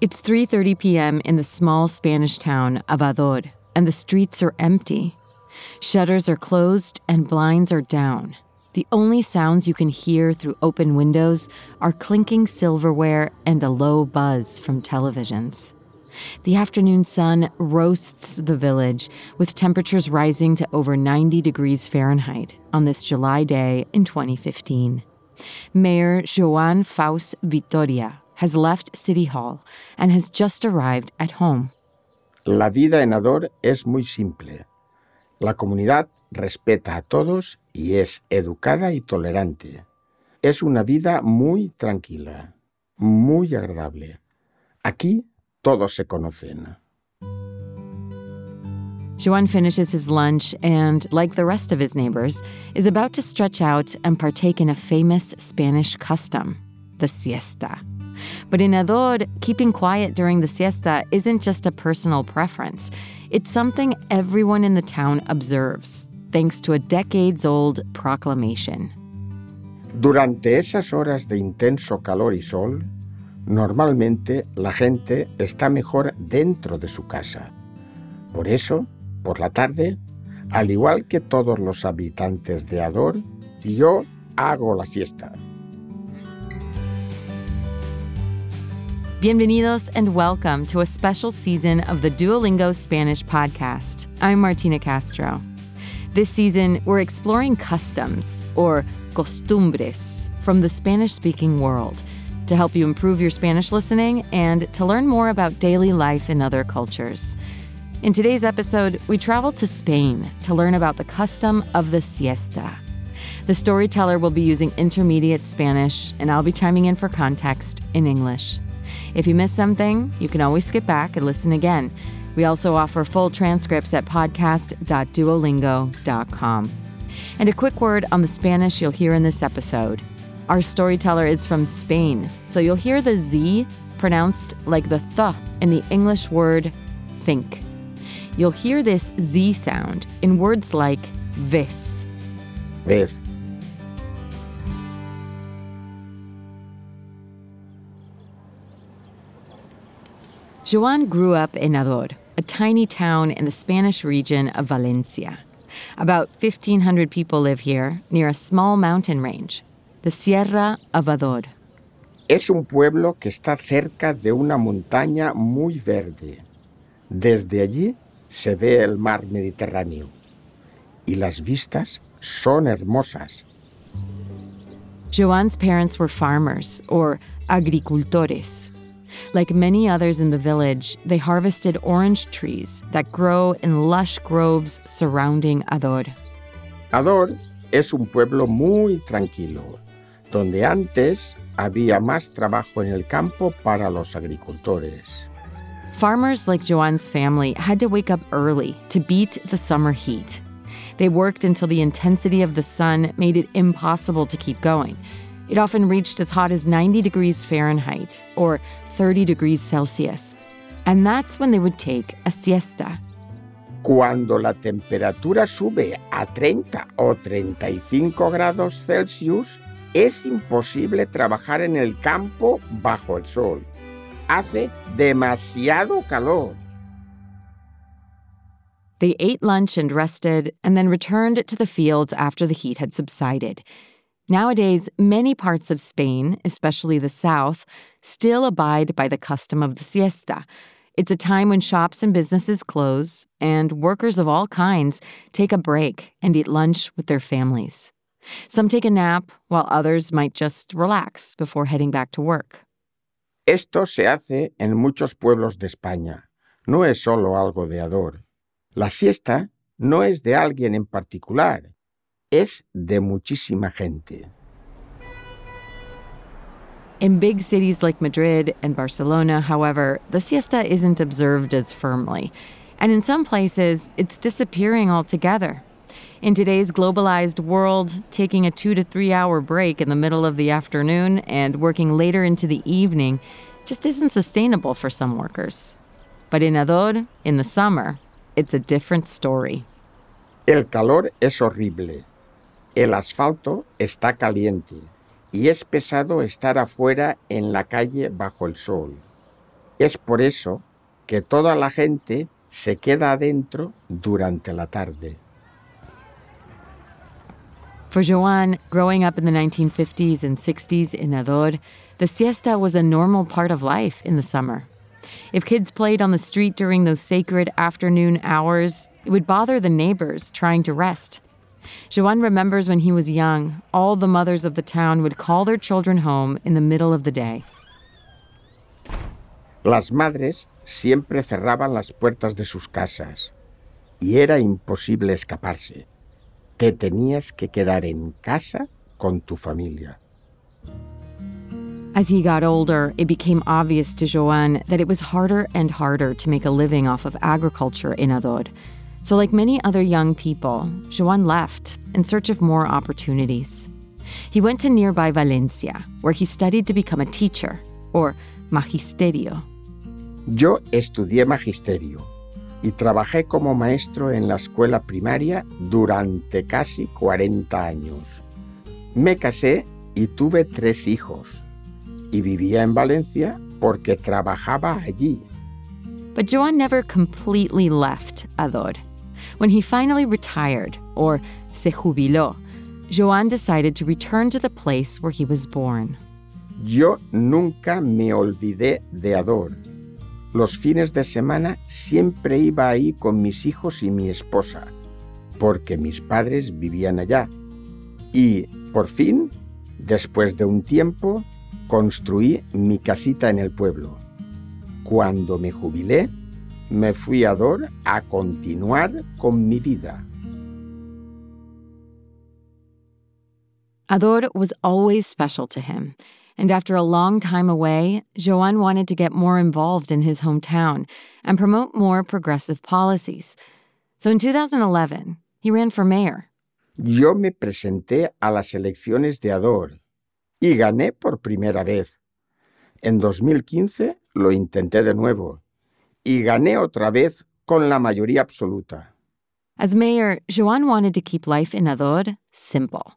It's 3:30 p.m. in the small Spanish town of Ador, and the streets are empty. Shutters are closed and blinds are down. The only sounds you can hear through open windows are clinking silverware and a low buzz from televisions. The afternoon sun roasts the village, with temperatures rising to over 90 degrees Fahrenheit on this July day in 2015. Mayor Joan Faus Vitoria has left City Hall and has just arrived at home. La vida en Ador es muy simple. La comunidad respeta a todos y es educada y tolerante. Es una vida muy tranquila, muy agradable. Aquí todos se conocen. Joan finishes his lunch and, like the rest of his neighbors, is about to stretch out and partake in a famous Spanish custom, the siesta. But in Ador, keeping quiet during the siesta isn't just a personal preference. It's something everyone in the town observes, thanks to a decades old proclamation. Durante esas horas de intenso calor y sol, normalmente la gente está mejor dentro de su casa. Por eso, por la tarde, al igual que todos los habitantes de Ador, yo hago la siesta. Bienvenidos and welcome to a special season of the Duolingo Spanish podcast. I'm Martina Castro. This season, we're exploring customs, or costumbres, from the Spanish speaking world to help you improve your Spanish listening and to learn more about daily life in other cultures. In today's episode, we travel to Spain to learn about the custom of the siesta. The storyteller will be using intermediate Spanish, and I'll be chiming in for context in English. If you missed something, you can always skip back and listen again. We also offer full transcripts at podcast.duolingo.com. And a quick word on the Spanish you'll hear in this episode. Our storyteller is from Spain, so you'll hear the Z pronounced like the th in the English word think. You'll hear this Z sound in words like vez. Vez. Joan grew up in Ador, a tiny town in the Spanish region of Valencia. About 1,500 people live here, near a small mountain range, the Sierra of Ador. Es un pueblo que está cerca de una montaña muy verde. Desde allí se ve el mar Mediterráneo y las vistas son hermosas. Joan's parents were farmers, or agricultores. Like many others in the village, they harvested orange trees that grow in lush groves surrounding Ador. Ador es un pueblo muy tranquilo, donde antes había más trabajo en el campo para los agricultores. Farmers like Joan's family had to wake up early to beat the summer heat. They worked until the intensity of the sun made it impossible to keep going. It often reached as hot as 90 degrees Fahrenheit or 30 degrees Celsius. And that's when they would take a siesta. Cuando la temperatura sube a 30 o 35 grados Celsius, es imposible trabajar en el campo bajo el sol. Hace demasiado calor. They ate lunch and rested, and then returned to the fields after the heat had subsided. Nowadays, many parts of Spain, especially the south, still abide by the custom of the siesta. It's a time when shops and businesses close, and workers of all kinds take a break and eat lunch with their families. Some take a nap, while others might just relax before heading back to work. Esto se hace en muchos pueblos de España. No es solo algo de Ador. La siesta no es de alguien en particular, es de muchísima gente. In big cities like Madrid and Barcelona, however, the siesta isn't observed as firmly. And in some places, it's disappearing altogether. In today's globalized world, taking a two to three hour break in the middle of the afternoon and working later into the evening just isn't sustainable for some workers. But in Ador, in the summer, it's a different story. El calor es horrible. El asfalto está caliente y es pesado estar afuera en la calle bajo el sol. Es por eso que toda la gente se queda adentro durante la tarde. For Joan, growing up in the 1950s and 60s in Ador, the siesta was a normal part of life in the summer. If kids played on the street during those sacred afternoon hours, it would bother the neighbors trying to rest. Joan remembers when he was young, all the mothers of the town would call their children home in the middle of the day. Las madres siempre cerraban las puertas de sus casas y era imposible escaparse. Te tenías que quedar en casa con tu familia. As he got older, it became obvious to Joan that it was harder and harder to make a living off of agriculture in Ador. So, like many other young people, Joan left in search of more opportunities. He went to nearby Valencia, where he studied to become a teacher, or magisterio. Yo estudié magisterio y trabajé como maestro en la escuela primaria durante casi 40 años. Me casé y tuve tres hijos y vivía en Valencia porque trabajaba allí. But Joan never completely left Ador. When he finally retired, or se jubiló, Joan decided to return to the place where he was born. Yo nunca me olvidé de Ador los fines de semana siempre iba ahí con mis hijos y mi esposa, porque mis padres vivían allá. Y, por fin, después de un tiempo, construí mi casita en el pueblo. Cuando me jubilé, me fui a Dor a continuar con mi vida. Ador was always special to him. And after a long time away, Joan wanted to get more involved in his hometown and promote more progressive policies. So in 2011, he ran for mayor. Yo me presenté a las elecciones de Ador y gané por primera vez. En 2015 lo intenté de nuevo y gané otra vez con la mayoría absoluta. As mayor, Joan wanted to keep life in Ador simple.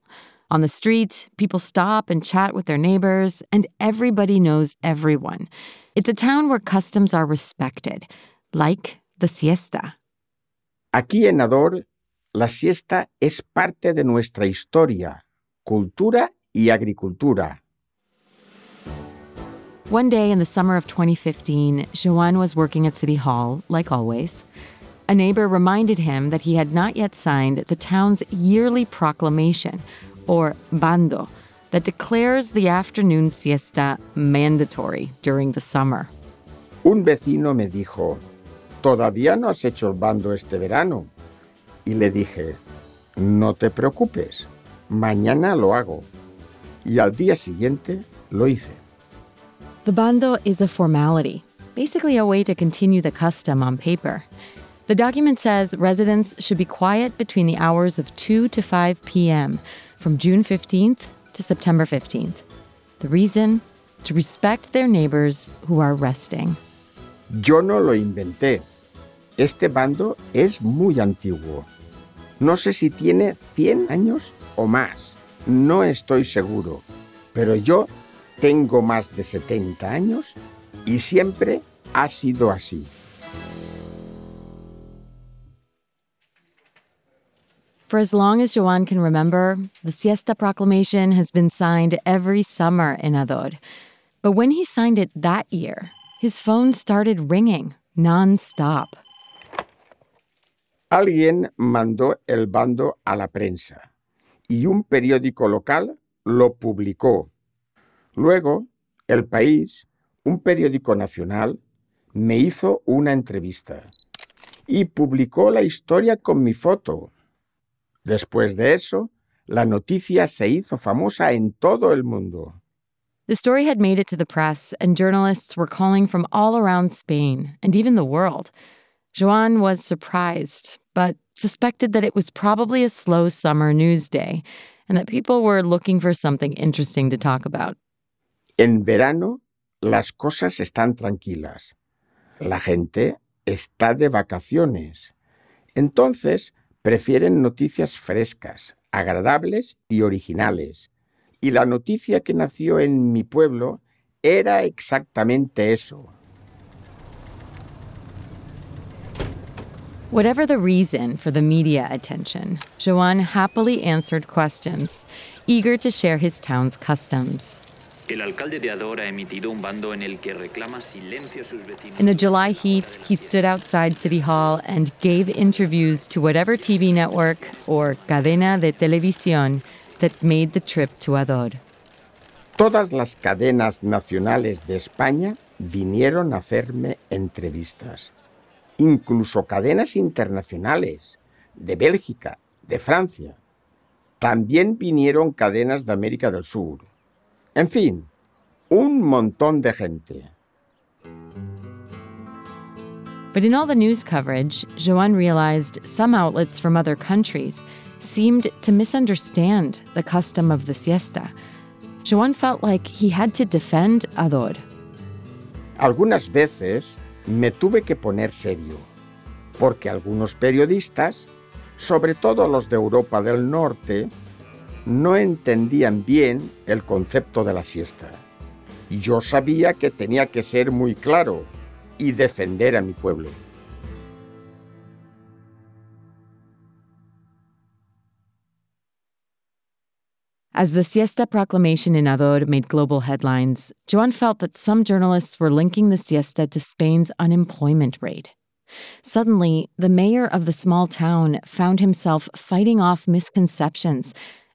On the street, people stop and chat with their neighbors, and everybody knows everyone. It's a town where customs are respected, like the siesta. Aquí en Ador, la siesta es parte de nuestra historia, cultura y agricultura. One day in the summer of 2015, Joan was working at City Hall, like always. A neighbor reminded him that he had not yet signed the town's yearly proclamation or bando, that declares the afternoon siesta mandatory during the summer. Un vecino me dijo, ¿todavía no has hecho el bando este verano? Y le dije, no te preocupes, mañana lo hago. Y al día siguiente lo hice. The bando is a formality, basically a way to continue the custom on paper. The document says residents should be quiet between the hours of 2 to 5 p.m from June 15th to September 15th. The reason? To respect their neighbors who are resting. Yo no lo inventé. Este bando es muy antiguo. No sé si tiene 100 años o más. No estoy seguro. Pero yo tengo más de 70 años y siempre ha sido así. For as long as Joan can remember, the Siesta Proclamation has been signed every summer in Ador. But when he signed it that year, his phone started ringing non-stop. Alguien mandó el bando a la prensa y un periódico local lo publicó. Luego, El País, un periódico nacional, me hizo una entrevista y publicó la historia con mi foto. Después de eso, la noticia se hizo famosa en todo el mundo. The story had made it to the press, and journalists were calling from all around Spain and even the world. Joan was surprised, but suspected that it was probably a slow summer news day and that people were looking for something interesting to talk about. En verano las cosas están tranquilas. La gente está de vacaciones. Entonces prefieren noticias frescas, agradables y originales. Y la noticia que nació en mi pueblo era exactamente eso. Whatever the reason for the media attention, Joan happily answered questions, eager to share his town's customs. In the July heat, he stood outside City Hall and gave interviews to whatever TV network or cadena de televisión that made the trip to Ador. Todas las cadenas nacionales de España vinieron a hacerme entrevistas incluso cadenas internacionales de Bélgica, de Francia. También vinieron cadenas de América del Sur. En fin, un montón de gente. But in all the news coverage, Joan realized some outlets from other countries seemed to misunderstand the custom of the siesta. Joan felt like he had to defend Ador. Algunas veces me tuve que poner serio, porque algunos periodistas, sobre todo los de Europa del Norte, no entendían bien el concepto de la siesta. Yo sabía que tenía que ser muy claro y defender a mi pueblo. As the siesta proclamation in Ador made global headlines, Joan felt that some journalists were linking the siesta to Spain's unemployment rate. Suddenly, the mayor of the small town found himself fighting off misconceptions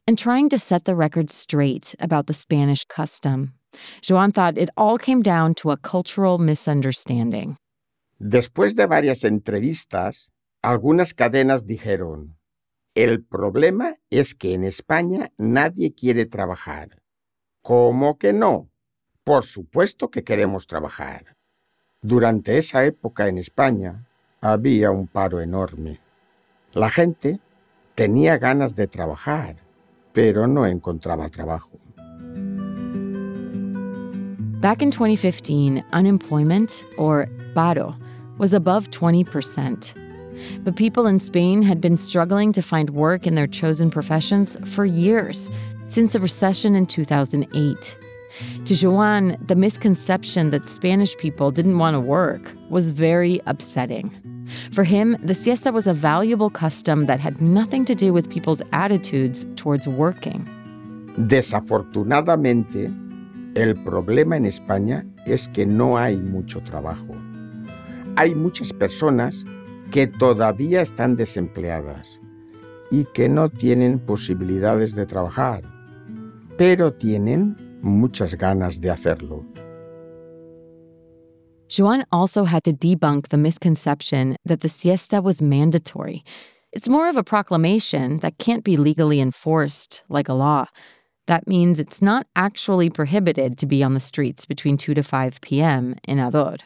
and trying to set the record straight about the Spanish custom. Joan thought it all came down to a cultural misunderstanding. Después de varias entrevistas, algunas cadenas dijeron, El problema es que en España nadie quiere trabajar. ¿Cómo que no? Por supuesto que queremos trabajar. Durante esa época en España había un paro enorme. La gente tenía ganas de trabajar, pero no encontraba trabajo. Back in 2015, unemployment, or paro, was above 20%. But people in Spain had been struggling to find work in their chosen professions for years, since the recession in 2008. To Joan, the misconception that Spanish people didn't want to work was very upsetting. For him, the siesta was a valuable custom that had nothing to do with people's attitudes towards working. Desafortunadamente, el problema en España es que no hay mucho trabajo. Hay muchas personas que todavía están desempleadas y que no tienen posibilidades de trabajar, pero tienen muchas ganas de hacerlo. Joan also had to debunk the misconception that the siesta was mandatory. It's more of a proclamation that can't be legally enforced like a law. That means it's not actually prohibited to be on the streets between 2 to 5 p.m. in Ador.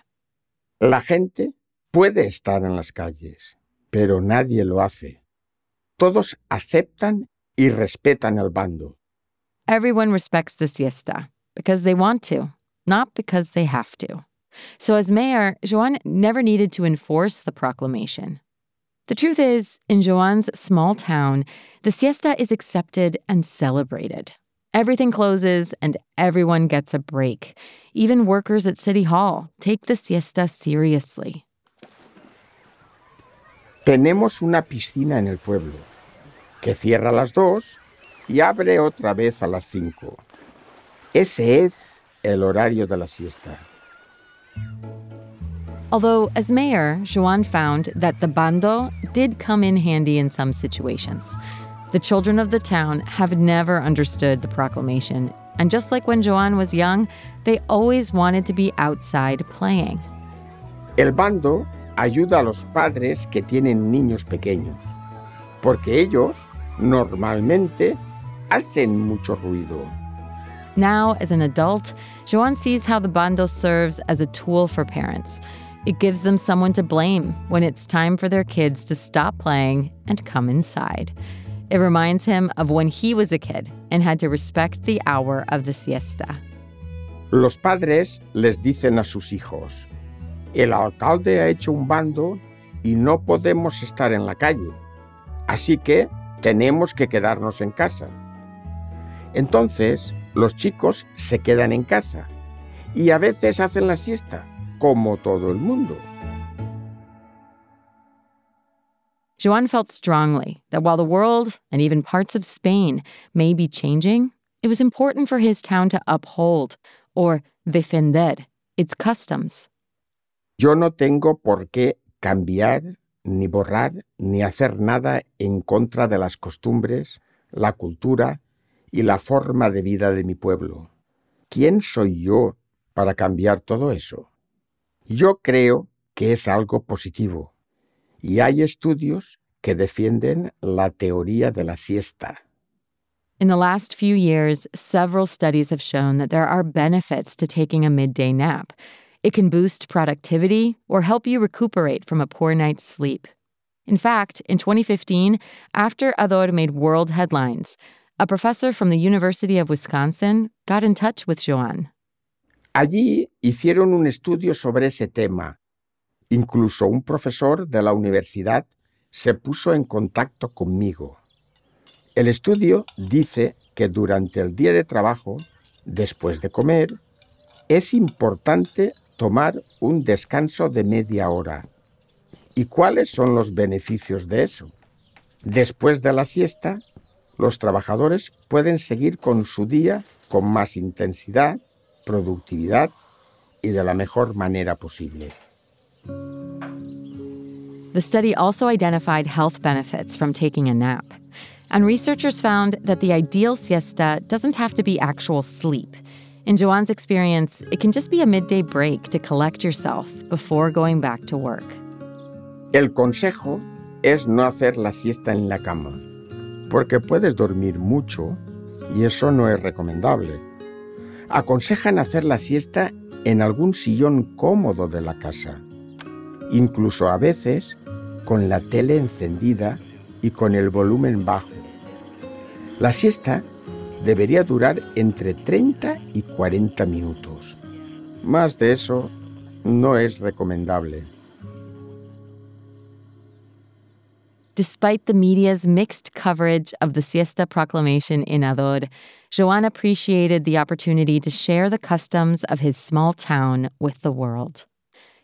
La gente puede estar en las calles, pero nadie lo hace. Todos aceptan y respetan el bando. Everyone respects the siesta because they want to, not because they have to. So, as mayor, Joan never needed to enforce the proclamation. The truth is, in Joan's small town, the siesta is accepted and celebrated. Everything closes and everyone gets a break. Even workers at City Hall take the siesta seriously. Tenemos una piscina en el pueblo que cierra a las dos y abre otra vez a las cinco. Ese es el horario de la siesta. Although, as mayor, Joan found that the bando did come in handy in some situations. The children of the town have never understood the proclamation, and just like when Joan was young, they always wanted to be outside playing. El bando ayuda a los padres que tienen niños pequeños, porque ellos normalmente hacen mucho ruido. Now, as an adult, Joan sees how the bando serves as a tool for parents. It gives them someone to blame when it's time for their kids to stop playing and come inside. It reminds him of when he was a kid and had to respect the hour of the siesta. Los padres les dicen a sus hijos, el alcalde ha hecho un bando y no podemos estar en la calle. Así que tenemos que quedarnos en casa. Entonces, los chicos se quedan en casa y a veces hacen la siesta, como todo el mundo. Joan felt strongly that while the world and even parts of Spain may be changing, it was important for his town to uphold, or defender, its customs. Yo no tengo por qué cambiar, ni borrar, ni hacer nada en contra de las costumbres, la cultura y la forma de vida de mi pueblo. ¿Quién soy yo para cambiar todo eso? Yo creo que es algo positivo y hay estudios que defienden la teoría de la siesta. In the last few years, several studies have shown that there are benefits to taking a midday nap. It can boost productivity or help you recuperate from a poor night's sleep. In fact, in 2015, after Ador made world headlines, a professor from the University of Wisconsin got in touch with Joan. Allí hicieron un estudio sobre ese tema. Incluso un profesor de la universidad se puso en contacto conmigo. El estudio dice que durante el día de trabajo, después de comer, es importante tomar un descanso de media hora. ¿Y cuáles son los beneficios de eso? Después de la siesta, los trabajadores pueden seguir con su día con más intensidad, productividad y de la mejor manera posible. The study also identified health benefits from taking a nap. And researchers found that the ideal siesta doesn't have to be actual sleep. In Joan's experience, it can just be a midday break to collect yourself before going back to work. El consejo es no hacer la siesta en la cama, porque puedes dormir mucho y eso no es recomendable. Aconsejan hacer la siesta en algún sillón cómodo de la casa, incluso a veces con la tele encendida y con el volumen bajo. La siesta debería durar entre 30 y 40 minutos. Más de eso no es recomendable. Despite the media's mixed coverage of the siesta proclamation in Ador, Joan appreciated the opportunity to share the customs of his small town with the world.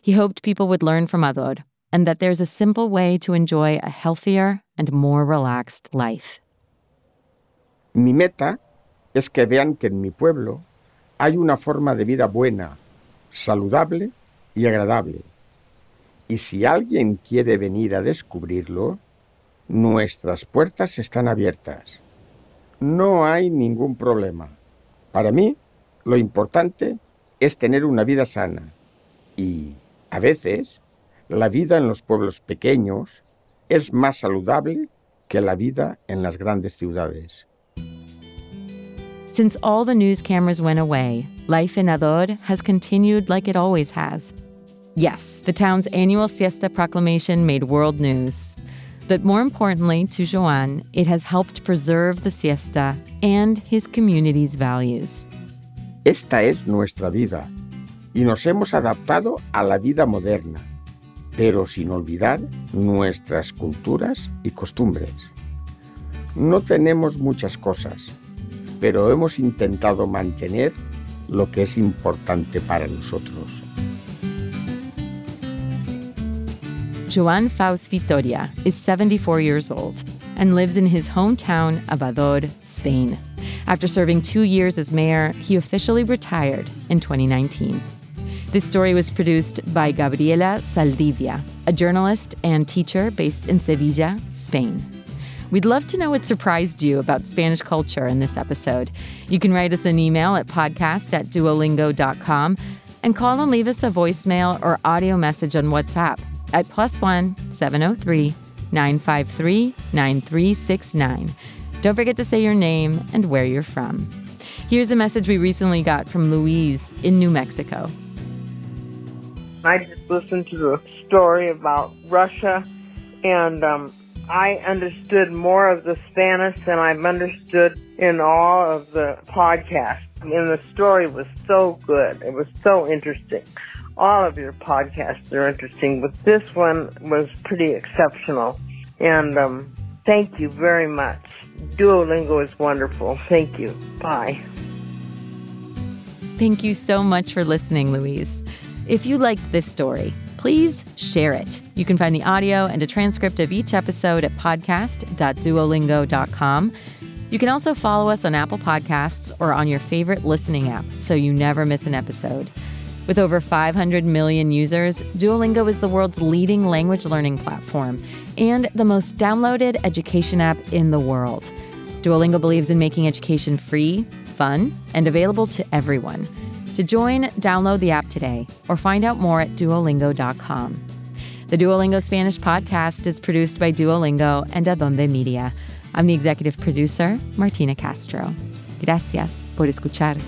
He hoped people would learn from Ador and that there's a simple way to enjoy a healthier and more relaxed life. Mi meta es que vean que en mi pueblo hay una forma de vida buena, saludable y agradable. Y si alguien quiere venir a descubrirlo, nuestras puertas están abiertas. No hay ningún problema. Para mí, lo importante es tener una vida sana. Y, a veces, la vida en los pueblos pequeños es más saludable que la vida en las grandes ciudades. Since all the news cameras went away, life in Ador has continued like it always has. Yes, the town's annual siesta proclamation made world news. But more importantly to Joan, it has helped preserve the siesta and his community's values. Esta es nuestra vida y nos hemos adaptado a la vida moderna, pero sin olvidar nuestras culturas y costumbres. No tenemos muchas cosas, pero hemos intentado mantener lo que es importante para nosotros. Joan Faus Vitoria is 74 years old and lives in his hometown of Ador, Spain. After serving two years as mayor, he officially retired in 2019. This story was produced by Gabriela Saldivia, a journalist and teacher based in Sevilla, Spain. We'd love to know what surprised you about Spanish culture in this episode. You can write us an email at podcast at duolingo.com and call and leave us a voicemail or audio message on WhatsApp at plus one 703 953 9369. Don't forget to say your name and where you're from. Here's a message we recently got from Louise in New Mexico. I just listened to the story about Russia and um, I understood more of the Spanish than I've understood in all of the podcasts. And the story was so good. It was so interesting. All of your podcasts are interesting, but this one was pretty exceptional. And um, thank you very much. Duolingo is wonderful. Thank you. Bye. Thank you so much for listening, Louise. If you liked this story, please share it. You can find the audio and a transcript of each episode at podcast.duolingo.com. You can also follow us on Apple Podcasts or on your favorite listening app so you never miss an episode. With over 500 million users, Duolingo is the world's leading language learning platform and the most downloaded education app in the world. Duolingo believes in making education free, fun, and available to everyone. To join, download the app today or find out more at duolingo.com. The Duolingo Spanish podcast is produced by Duolingo and Adonde Media. I'm the executive producer, Martina Castro. Gracias por escuchar.